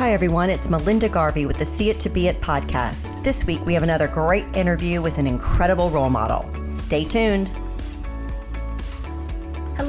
Hi, everyone. It's Melinda Garvey with the See It to Be It podcast. This week, we have another great interview with an incredible role model. Stay tuned.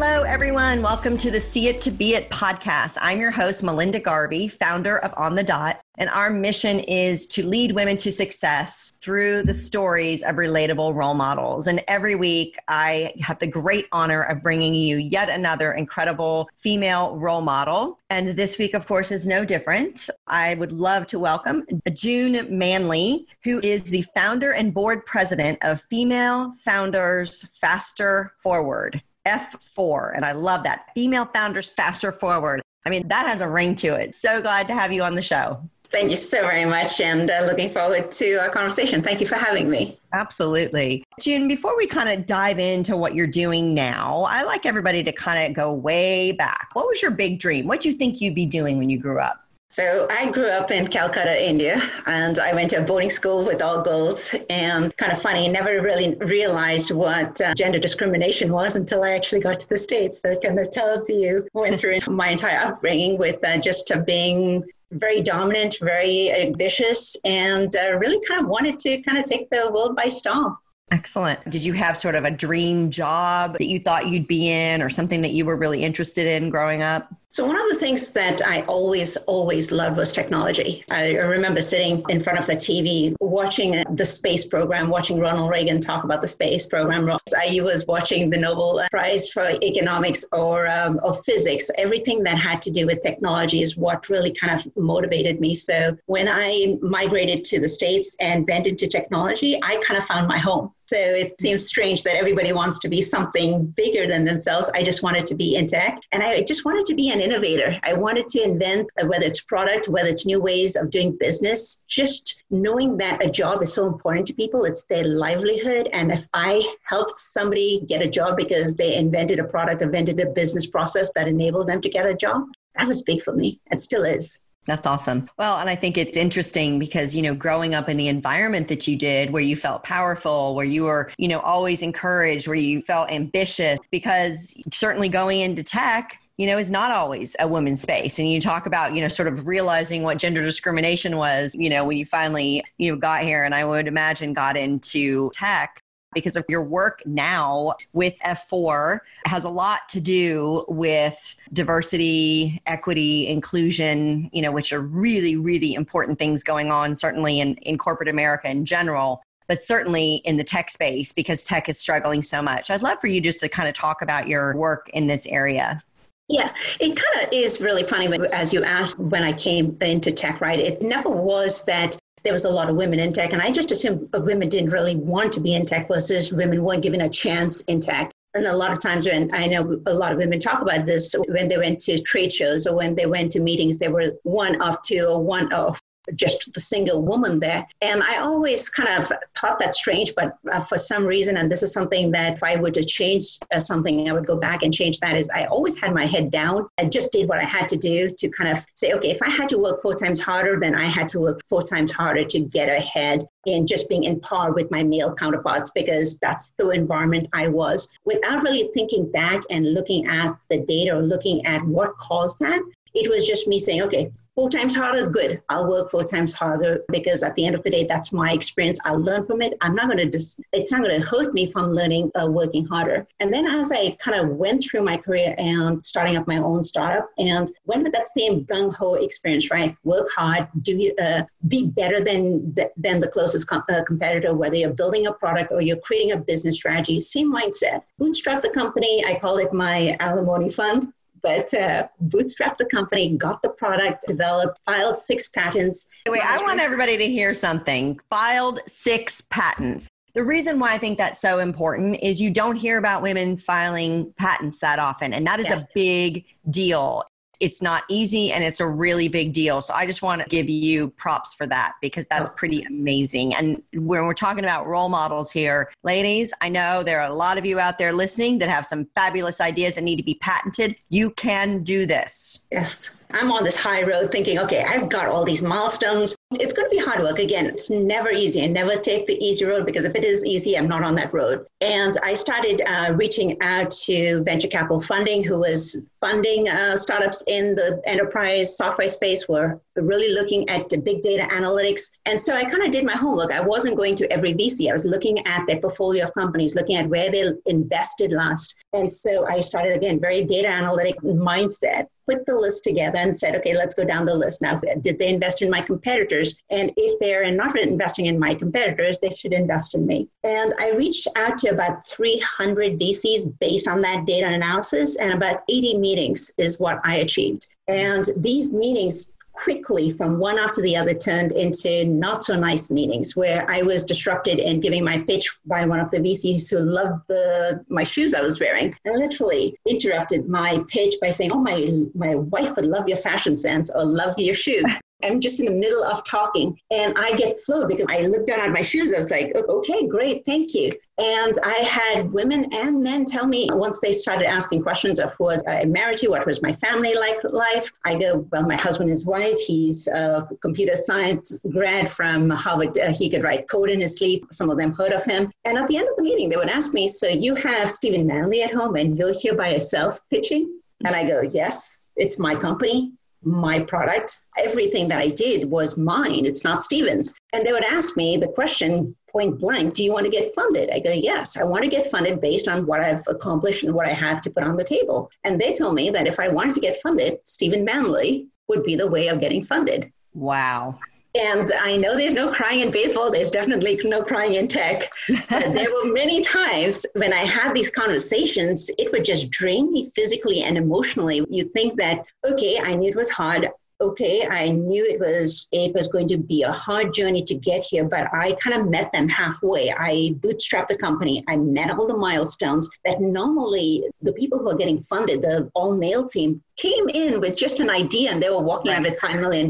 Hello, everyone. Welcome to the See It to Be It podcast. I'm your host, Melinda Garvey, founder of On the Dot. And our mission is to lead women to success through the stories of relatable role models. And every week, I have the great honor of bringing you yet another incredible female role model. And this week, of course, is no different. I would love to welcome June Manley, who is the founder and board president of Female Founders Faster Forward. F4. And I love that. Female Founders Faster Forward. I mean, that has a ring to it. So glad to have you on the show. Thank you so very much, and uh, looking forward to our conversation. Thank you for having me. Absolutely. June, before we kind of dive into what you're doing now, I like everybody to kind of go way back. What was your big dream? What do you think you'd be doing when you grew up? So I grew up in Calcutta, India, and I went to a boarding school with all girls. And kind of funny, never really realized what uh, gender discrimination was until I actually got to the States. So it kind of tells you, went through my entire upbringing with uh, just uh, being very dominant, very ambitious, and uh, really kind of wanted to kind of take the world by storm. Excellent. Did you have sort of a dream job that you thought you'd be in or something that you were really interested in growing up? So, one of the things that I always, always loved was technology. I remember sitting in front of the TV watching the space program, watching Ronald Reagan talk about the space program. I was watching the Nobel Prize for Economics or, um, or Physics. Everything that had to do with technology is what really kind of motivated me. So, when I migrated to the States and bent into technology, I kind of found my home. So it seems strange that everybody wants to be something bigger than themselves. I just wanted to be in tech and I just wanted to be an innovator. I wanted to invent, uh, whether it's product, whether it's new ways of doing business, just knowing that a job is so important to people. It's their livelihood. And if I helped somebody get a job because they invented a product, invented a business process that enabled them to get a job, that was big for me. It still is. That's awesome. Well, and I think it's interesting because, you know, growing up in the environment that you did where you felt powerful, where you were, you know, always encouraged, where you felt ambitious, because certainly going into tech, you know, is not always a women's space. And you talk about, you know, sort of realizing what gender discrimination was, you know, when you finally, you know, got here and I would imagine got into tech because of your work now with F4 has a lot to do with diversity, equity, inclusion, you know, which are really, really important things going on, certainly in, in corporate America in general. But certainly in the tech space, because tech is struggling so much. I'd love for you just to kind of talk about your work in this area. Yeah, it kind of is really funny when, as you asked when I came into tech, right? It never was that there was a lot of women in tech, and I just assumed uh, women didn't really want to be in tech versus women weren't given a chance in tech. And a lot of times when I know a lot of women talk about this, when they went to trade shows or when they went to meetings, they were one of two or one of just the single woman there. And I always kind of thought that strange, but uh, for some reason, and this is something that if I were to change uh, something, I would go back and change that, is I always had my head down. I just did what I had to do to kind of say, okay, if I had to work four times harder, then I had to work four times harder to get ahead in just being in par with my male counterparts because that's the environment I was. Without really thinking back and looking at the data or looking at what caused that, it was just me saying, okay, four times harder, good. I'll work four times harder because at the end of the day, that's my experience. I'll learn from it. I'm not going to dis- it's not going to hurt me from learning, uh, working harder. And then as I kind of went through my career and starting up my own startup and went with that same gung ho experience, right? Work hard, do uh, be better than, than the closest com- uh, competitor, whether you're building a product or you're creating a business strategy, same mindset. Bootstrap the company. I call it my alimony fund but uh, bootstrapped the company, got the product developed, filed six patents. Wait, I want everybody to hear something. Filed six patents. The reason why I think that's so important is you don't hear about women filing patents that often, and that is yeah. a big deal it's not easy and it's a really big deal. So I just want to give you props for that because that's oh. pretty amazing. And when we're talking about role models here, ladies, I know there are a lot of you out there listening that have some fabulous ideas that need to be patented. You can do this. Yes. I'm on this high road thinking, okay, I've got all these milestones. It's going to be hard work. Again, it's never easy. I never take the easy road because if it is easy, I'm not on that road. And I started uh, reaching out to venture capital funding, who was funding uh, startups in the enterprise software space. Were really looking at big data analytics. And so I kind of did my homework. I wasn't going to every VC. I was looking at their portfolio of companies, looking at where they invested last. And so I started again, very data analytic mindset put the list together and said, okay, let's go down the list. Now, did they invest in my competitors? And if they're not investing in my competitors, they should invest in me. And I reached out to about 300 VCs based on that data analysis, and about 80 meetings is what I achieved. And these meetings quickly from one after the other turned into not so nice meetings where I was disrupted in giving my pitch by one of the VCs who loved the my shoes I was wearing and literally interrupted my pitch by saying, Oh my my wife would love your fashion sense or love your shoes. I'm just in the middle of talking and I get slow because I looked down at my shoes. I was like, okay, great, thank you. And I had women and men tell me once they started asking questions of who was I married to, what was my family like life. I go, well, my husband is white. He's a computer science grad from Harvard. Uh, he could write code in his sleep. Some of them heard of him. And at the end of the meeting, they would ask me, so you have Stephen Manley at home and you're here by yourself pitching? And I go, yes, it's my company my product. Everything that I did was mine. It's not Stephen's. And they would ask me the question point blank, do you want to get funded? I go, yes, I want to get funded based on what I've accomplished and what I have to put on the table. And they told me that if I wanted to get funded, Stephen Manley would be the way of getting funded. Wow. And I know there's no crying in baseball. There's definitely no crying in tech. there were many times when I had these conversations, it would just drain me physically and emotionally. You think that, okay, I knew it was hard okay, I knew it was it was going to be a hard journey to get here, but I kind of met them halfway. I bootstrapped the company. I met all the milestones that normally the people who are getting funded, the all male team, came in with just an idea and they were walking out with $5 million.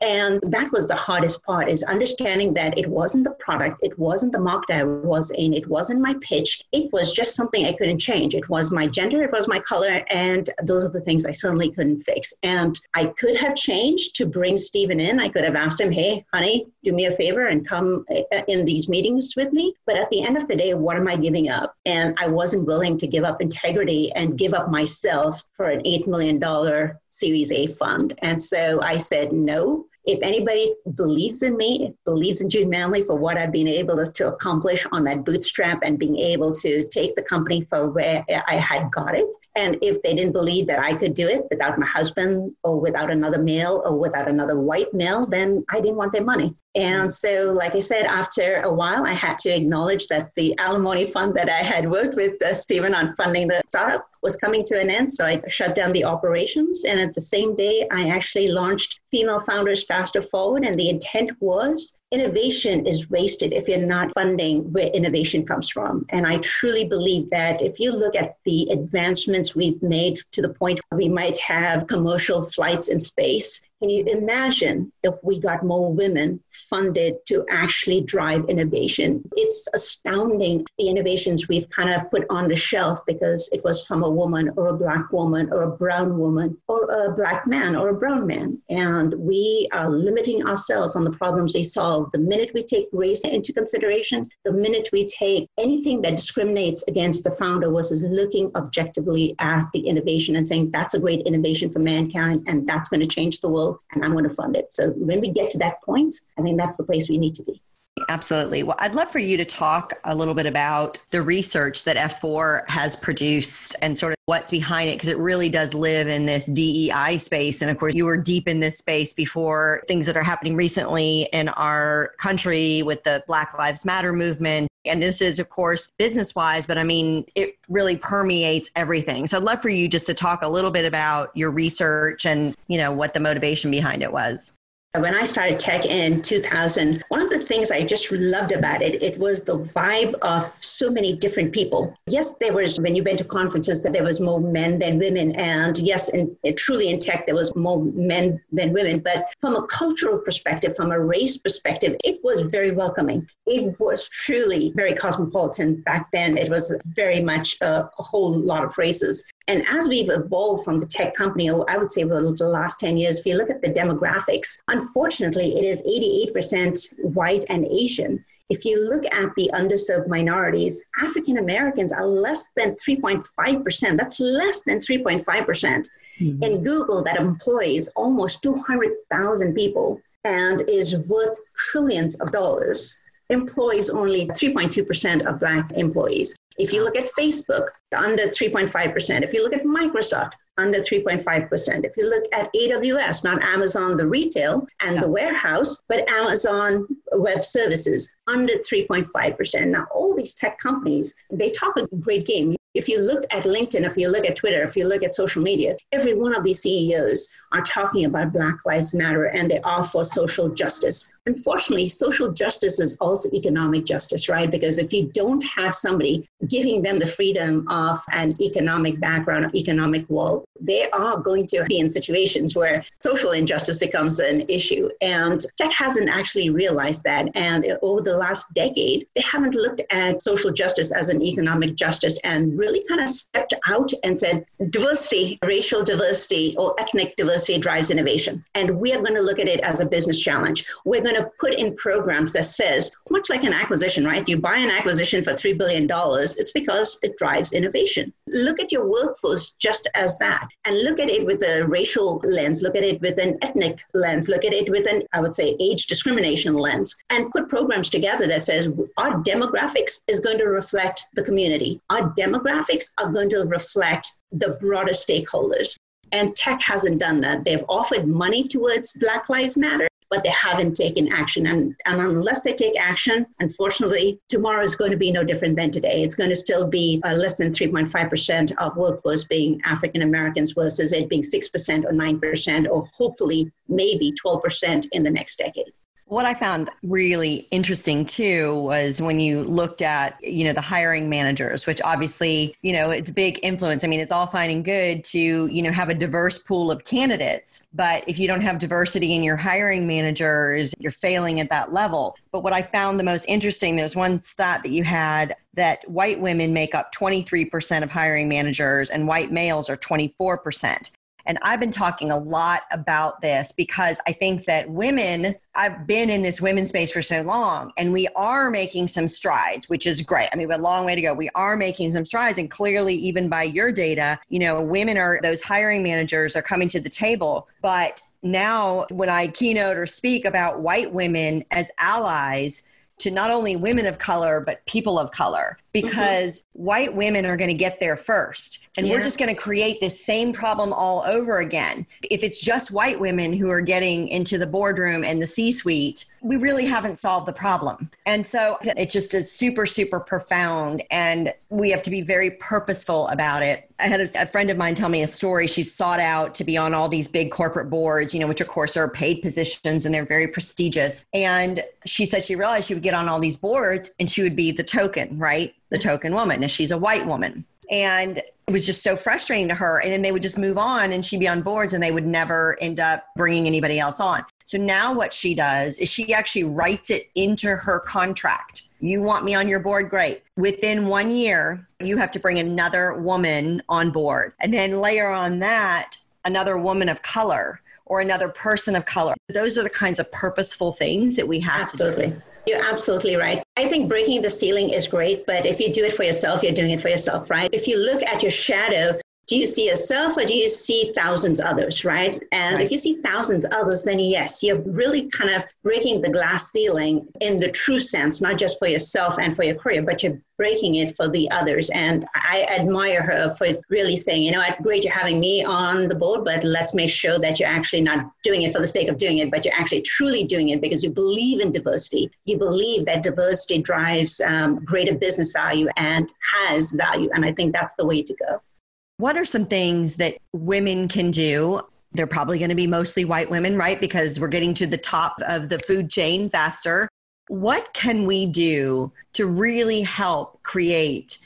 And that was the hardest part is understanding that it wasn't the product, it wasn't the market I was in, it wasn't my pitch. It was just something I couldn't change. It was my gender, it was my color, and those are the things I certainly couldn't fix. And I could have changed to bring Stephen in. I could have asked him, hey, honey, do me a favor and come uh, in these meetings with me. But at the end of the day, what am I giving up? And I wasn't willing to give up integrity and give up myself for an $8 million Series A fund. And so I said, no. If anybody believes in me, believes in June Manley for what I've been able to, to accomplish on that bootstrap and being able to take the company for where I had got it, and if they didn't believe that I could do it without my husband or without another male or without another white male, then I didn't want their money. And so, like I said, after a while, I had to acknowledge that the alimony fund that I had worked with uh, Stephen on funding the startup was coming to an end. So I shut down the operations. And at the same day, I actually launched Female Founders Faster Forward. And the intent was innovation is wasted if you're not funding where innovation comes from. And I truly believe that if you look at the advancements we've made to the point where we might have commercial flights in space, can you imagine if we got more women funded to actually drive innovation? It's astounding the innovations we've kind of put on the shelf because it was from a woman or a black woman or a brown woman or a black man or a brown man. And we are limiting ourselves on the problems they solve. The minute we take race into consideration, the minute we take anything that discriminates against the founder versus looking objectively at the innovation and saying that's a great innovation for mankind and that's going to change the world and I'm going to fund it. So when we get to that point, I think that's the place we need to be. Absolutely. Well, I'd love for you to talk a little bit about the research that F4 has produced and sort of what's behind it, because it really does live in this DEI space. And of course, you were deep in this space before things that are happening recently in our country with the Black Lives Matter movement. And this is, of course, business wise, but I mean, it really permeates everything. So I'd love for you just to talk a little bit about your research and, you know, what the motivation behind it was. When I started tech in 2000, one of the things I just loved about it, it was the vibe of so many different people. Yes, there was, when you went to conferences, that there was more men than women. And yes, in, truly in tech, there was more men than women. But from a cultural perspective, from a race perspective, it was very welcoming. It was truly very cosmopolitan back then. It was very much a, a whole lot of races. And as we've evolved from the tech company, I would say over the last 10 years, if you look at the demographics, unfortunately, it is 88% white and Asian. If you look at the underserved minorities, African Americans are less than 3.5%. That's less than 3.5%. percent mm hmm In Google, that employs almost 200,000 people and is worth trillions of dollars, employs only 3.2% of Black employees. If you look at Facebook, under 3.5%. If you look at Microsoft, under 3.5%. If you look at AWS, not Amazon, the retail and yeah. the warehouse, but Amazon Web Services, under 3.5%. Now, all these tech companies, they talk a great game. If you look at LinkedIn, if you look at Twitter, if you look at social media, every one of these CEOs are talking about Black Lives Matter and they are for social justice. Unfortunately, social justice is also economic justice, right? Because if you don't have somebody giving them the freedom of an economic background, of economic wall, they are going to be in situations where social injustice becomes an issue. And tech hasn't actually realized that. And over the last decade, they haven't looked at social justice as an economic justice and really kind of stepped out and said diversity, racial diversity, or ethnic diversity drives innovation. And we are going to look at it as a business challenge. We're going to put in programs that says, much like an acquisition, right? You buy an acquisition for $3 billion, it's because it drives innovation. Look at your workforce just as that and look at it with a racial lens, look at it with an ethnic lens, look at it with an, I would say, age discrimination lens, and put programs together that says our demographics is going to reflect the community. Our demographics are going to reflect the broader stakeholders. And tech hasn't done that. They've offered money towards Black Lives Matter, but they haven't taken action. And, and unless they take action, unfortunately, tomorrow is going to be no different than today. It's going to still be uh, less than 3.5% of workforce being African Americans versus it being 6% or 9% or hopefully maybe 12% in the next decade. What I found really interesting too was when you looked at, you know, the hiring managers, which obviously, you know, it's a big influence. I mean, it's all fine and good to, you know, have a diverse pool of candidates, but if you don't have diversity in your hiring managers, you're failing at that level. But what I found the most interesting, there's one stat that you had that white women make up 23% of hiring managers and white males are 24%. And I've been talking a lot about this because I think that women, I've been in this women's space for so long, and we are making some strides, which is great. I mean, a long way to go. We are making some strides. And clearly, even by your data, you know, women are, those hiring managers are coming to the table. But now, when I keynote or speak about white women as allies, to not only women of color, but people of color, because mm-hmm. white women are going to get there first. And yeah. we're just going to create this same problem all over again. If it's just white women who are getting into the boardroom and the C suite, we really haven't solved the problem. And so it just is super, super profound. And we have to be very purposeful about it. I had a, a, friend of mine tell me a story. She's sought out to be on all these big corporate boards, you know, which of course are paid positions and they're very prestigious. And she said she realized she would get on all these boards and she would be the token, right? The token woman. And she's a white woman. And it was just so frustrating to her. And then they would just move on and she'd be on boards and they would never end up bringing anybody else on. So now what she does is she actually writes it into her contract. You want me on your board? Great. Within one year, you have to bring another woman on board. And then layer on that, another woman of color or another person of color. Those are the kinds of purposeful things that we have Absolutely. to do. You're absolutely right. I think breaking the ceiling is great, but if you do it for yourself, you're doing it for yourself, right? If you look at your shadow, do you see yourself or do you see thousands others right? And right. if you see thousands others then yes you're really kind of breaking the glass ceiling in the true sense not just for yourself and for your career but you're breaking it for the others. And i admire her for really saying you know great you're having me on the board but let's make sure that you're actually not doing it for the sake of doing it but you're actually truly doing it because you believe in diversity. You believe that diversity drives um, greater business value and has value. And i think that's the way to go what are some things that women can do? They're probably going to be mostly white women, right? Because we're getting to the top of the food chain faster. What can we do to really help create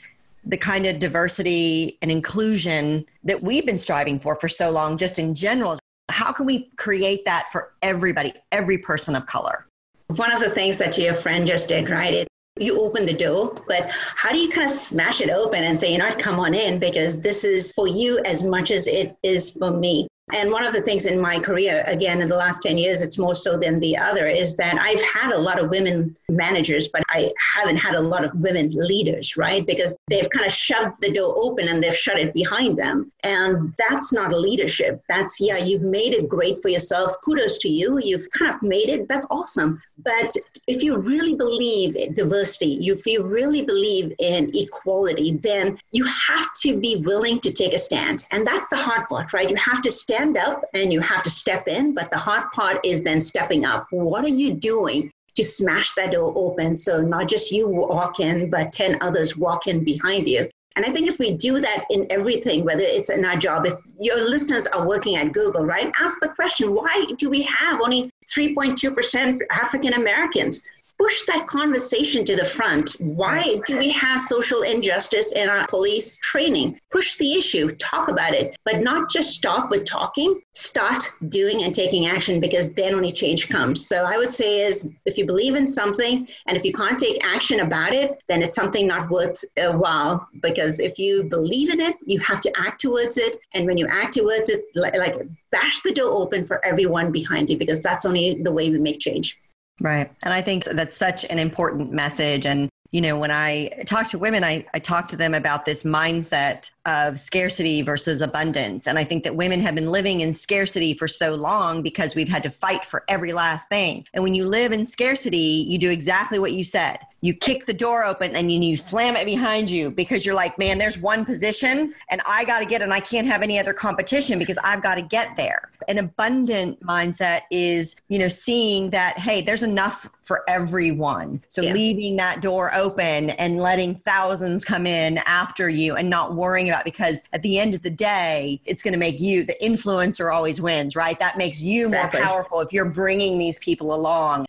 the kind of diversity and inclusion that we've been striving for for so long, just in general? How can we create that for everybody, every person of color? One of the things that your friend just did, right? It you open the door, but how do you kind of smash it open and say, you know come on in because this is for you as much as it is for me. And one of the things in my career, again, in the last 10 years, it's more so than the other, is that I've had a lot of women managers, but I haven't had a lot of women leaders, right? Because they've kind of shoved the door open and they've shut it behind them. And that's not leadership. That's, yeah, you've made it great for yourself. Kudos to you. You've kind of made it. That's awesome. But if you really believe in diversity, if you really believe in equality, then you have to be willing to take a stand. And that's the hard part, right? You have to stand stand up and you have to step in, but the hard part is then stepping up. What are you doing to smash that door open so not just you walk in, but 10 others walk in behind you? And I think if we do that in everything, whether it's in our job, if your listeners are working at Google, right, ask the question why do we have only 3.2% African Americans? Push that conversation to the front. Why do we have social injustice in our police training? Push the issue, talk about it, but not just stop with talking, start doing and taking action because then only change comes. So I would say is if you believe in something and if you can't take action about it, then it's something not worth a while because if you believe in it, you have to act towards it. And when you act towards it, like, like bash the door open for everyone behind you because that's only the way we make change. Right. And I think that's such an important message. And, you know, when I talk to women, I, I talk to them about this mindset of scarcity versus abundance. And I think that women have been living in scarcity for so long because we've had to fight for every last thing. And when you live in scarcity, you do exactly what you said you kick the door open and you, you slam it behind you because you're like, man, there's one position and I got to get it and I can't have any other competition because I've got to get there. An abundant mindset is, you know, seeing that, hey, there's enough for everyone. So yeah. leaving that door open and letting thousands come in after you and not worrying about because at the end of the day, it's going to make you the influencer always wins, right? That makes you exactly. more powerful if you're bringing these people along.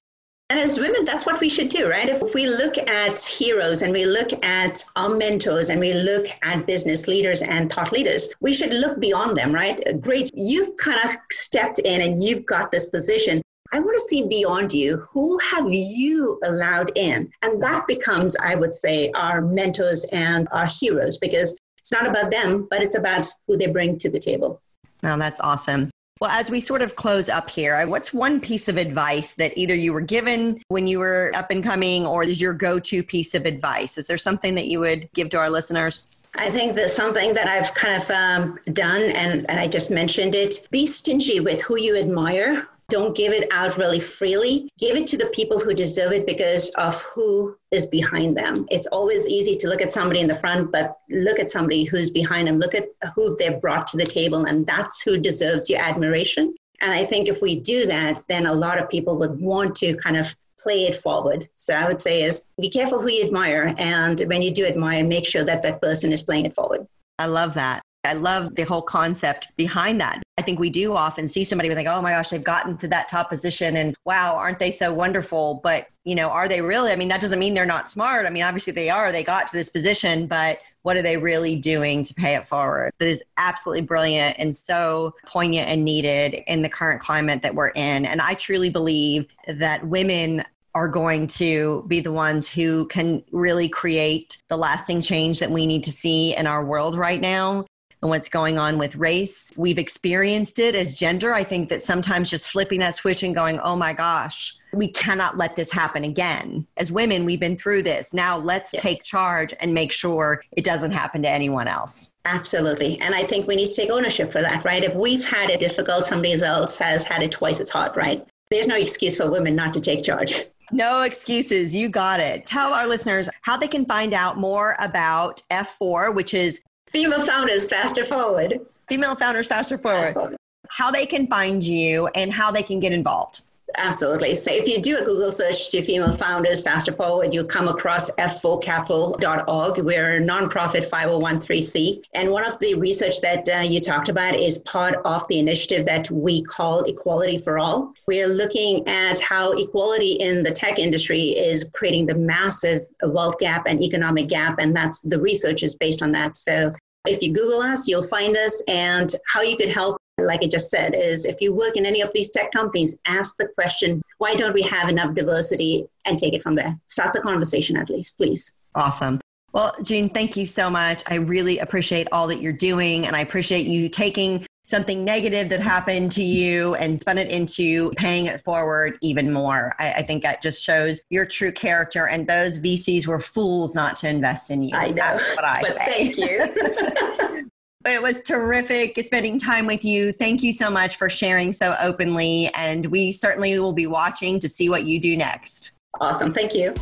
And as women, that's what we should do, right? If we look at heroes and we look at our mentors and we look at business leaders and thought leaders, we should look beyond them, right? Great, you've kind of stepped in and you've got this position. I want to see beyond you. Who have you allowed in? And that becomes, I would say, our mentors and our heroes because it's not about them, but it's about who they bring to the table. Now, that's awesome. Well, as we sort of close up here, what's one piece of advice that either you were given when you were up and coming or is your go to piece of advice? Is there something that you would give to our listeners? I think that something that I've kind of um, done, and, and I just mentioned it. Be stingy with who you admire don't give it out really freely. Give it to the people who deserve it because of who is behind them. It's always easy to look at somebody in the front, but look at somebody who's behind them. Look at who they've brought to the table, and that's who deserves your admiration. And I think if we do that, then a lot of people would want to kind of play it forward. So I would say is be careful who you admire. And when you do admire, make sure that that person is playing it forward. I love that. I love the whole concept behind that. I think we do often see somebody with like, oh my gosh, they've gotten to that top position and wow, aren't they so wonderful? But, you know, are they really? I mean, that doesn't mean they're not smart. I mean, obviously they are. They got to this position, but what are they really doing to pay it forward? That is absolutely brilliant and so poignant and needed in the current climate that we're in. And I truly believe that women are going to be the ones who can really create the lasting change that we need to see in our world right now and what's going on with race. We've experienced it as gender. I think that sometimes just flipping that switch and going, oh my gosh, we cannot let this happen again. As women, we've been through this. Now let's yeah. take charge and make sure it doesn't happen to anyone else. Absolutely. And I think we need to take ownership for that, right? If we've had it difficult, somebody else has had it twice as hard, right? There's no excuse for women not to take charge. No excuses. You got it. Tell our listeners how they can find out more about F4, which is Female Founders Faster Forward. Female Founders Faster Forward. How they can find you and how they can get involved. Absolutely. So if you do a Google search to female founders faster forward, you'll come across f4capital.org. We're a nonprofit 5013C. And one of the research that uh, you talked about is part of the initiative that we call Equality for All. We're looking at how equality in the tech industry is creating the massive wealth gap and economic gap. And that's the research is based on that. So If you Google us, you'll find us. And how you could help, like I just said, is if you work in any of these tech companies, ask the question, why don't we have enough diversity? And take it from there. Start the conversation at least, please. Awesome. Well, Jean, thank you so much. I really appreciate all that you're doing, and I appreciate you taking something negative that happened to you and spun it into paying it forward even more. I, I, think that just shows your true character. And those VCs were fools not to invest in you. I know. That's what I but say. Thank you. it was terrific spending time with you. Thank you so much for sharing so openly. And we certainly will be watching to see what you do next. Awesome. Thank you.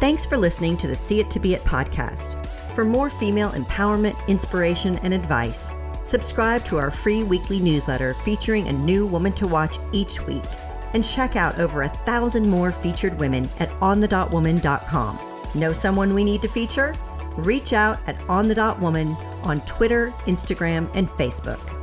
Thanks for listening to the See It to Be It podcast. For more female empowerment, inspiration, and advice, subscribe to our free weekly newsletter featuring a new woman to watch each week. And check out over a thousand more featured women at onthedotwoman.com. Know someone we need to feature? Reach out at onthedotwoman on Twitter, Instagram, and Facebook.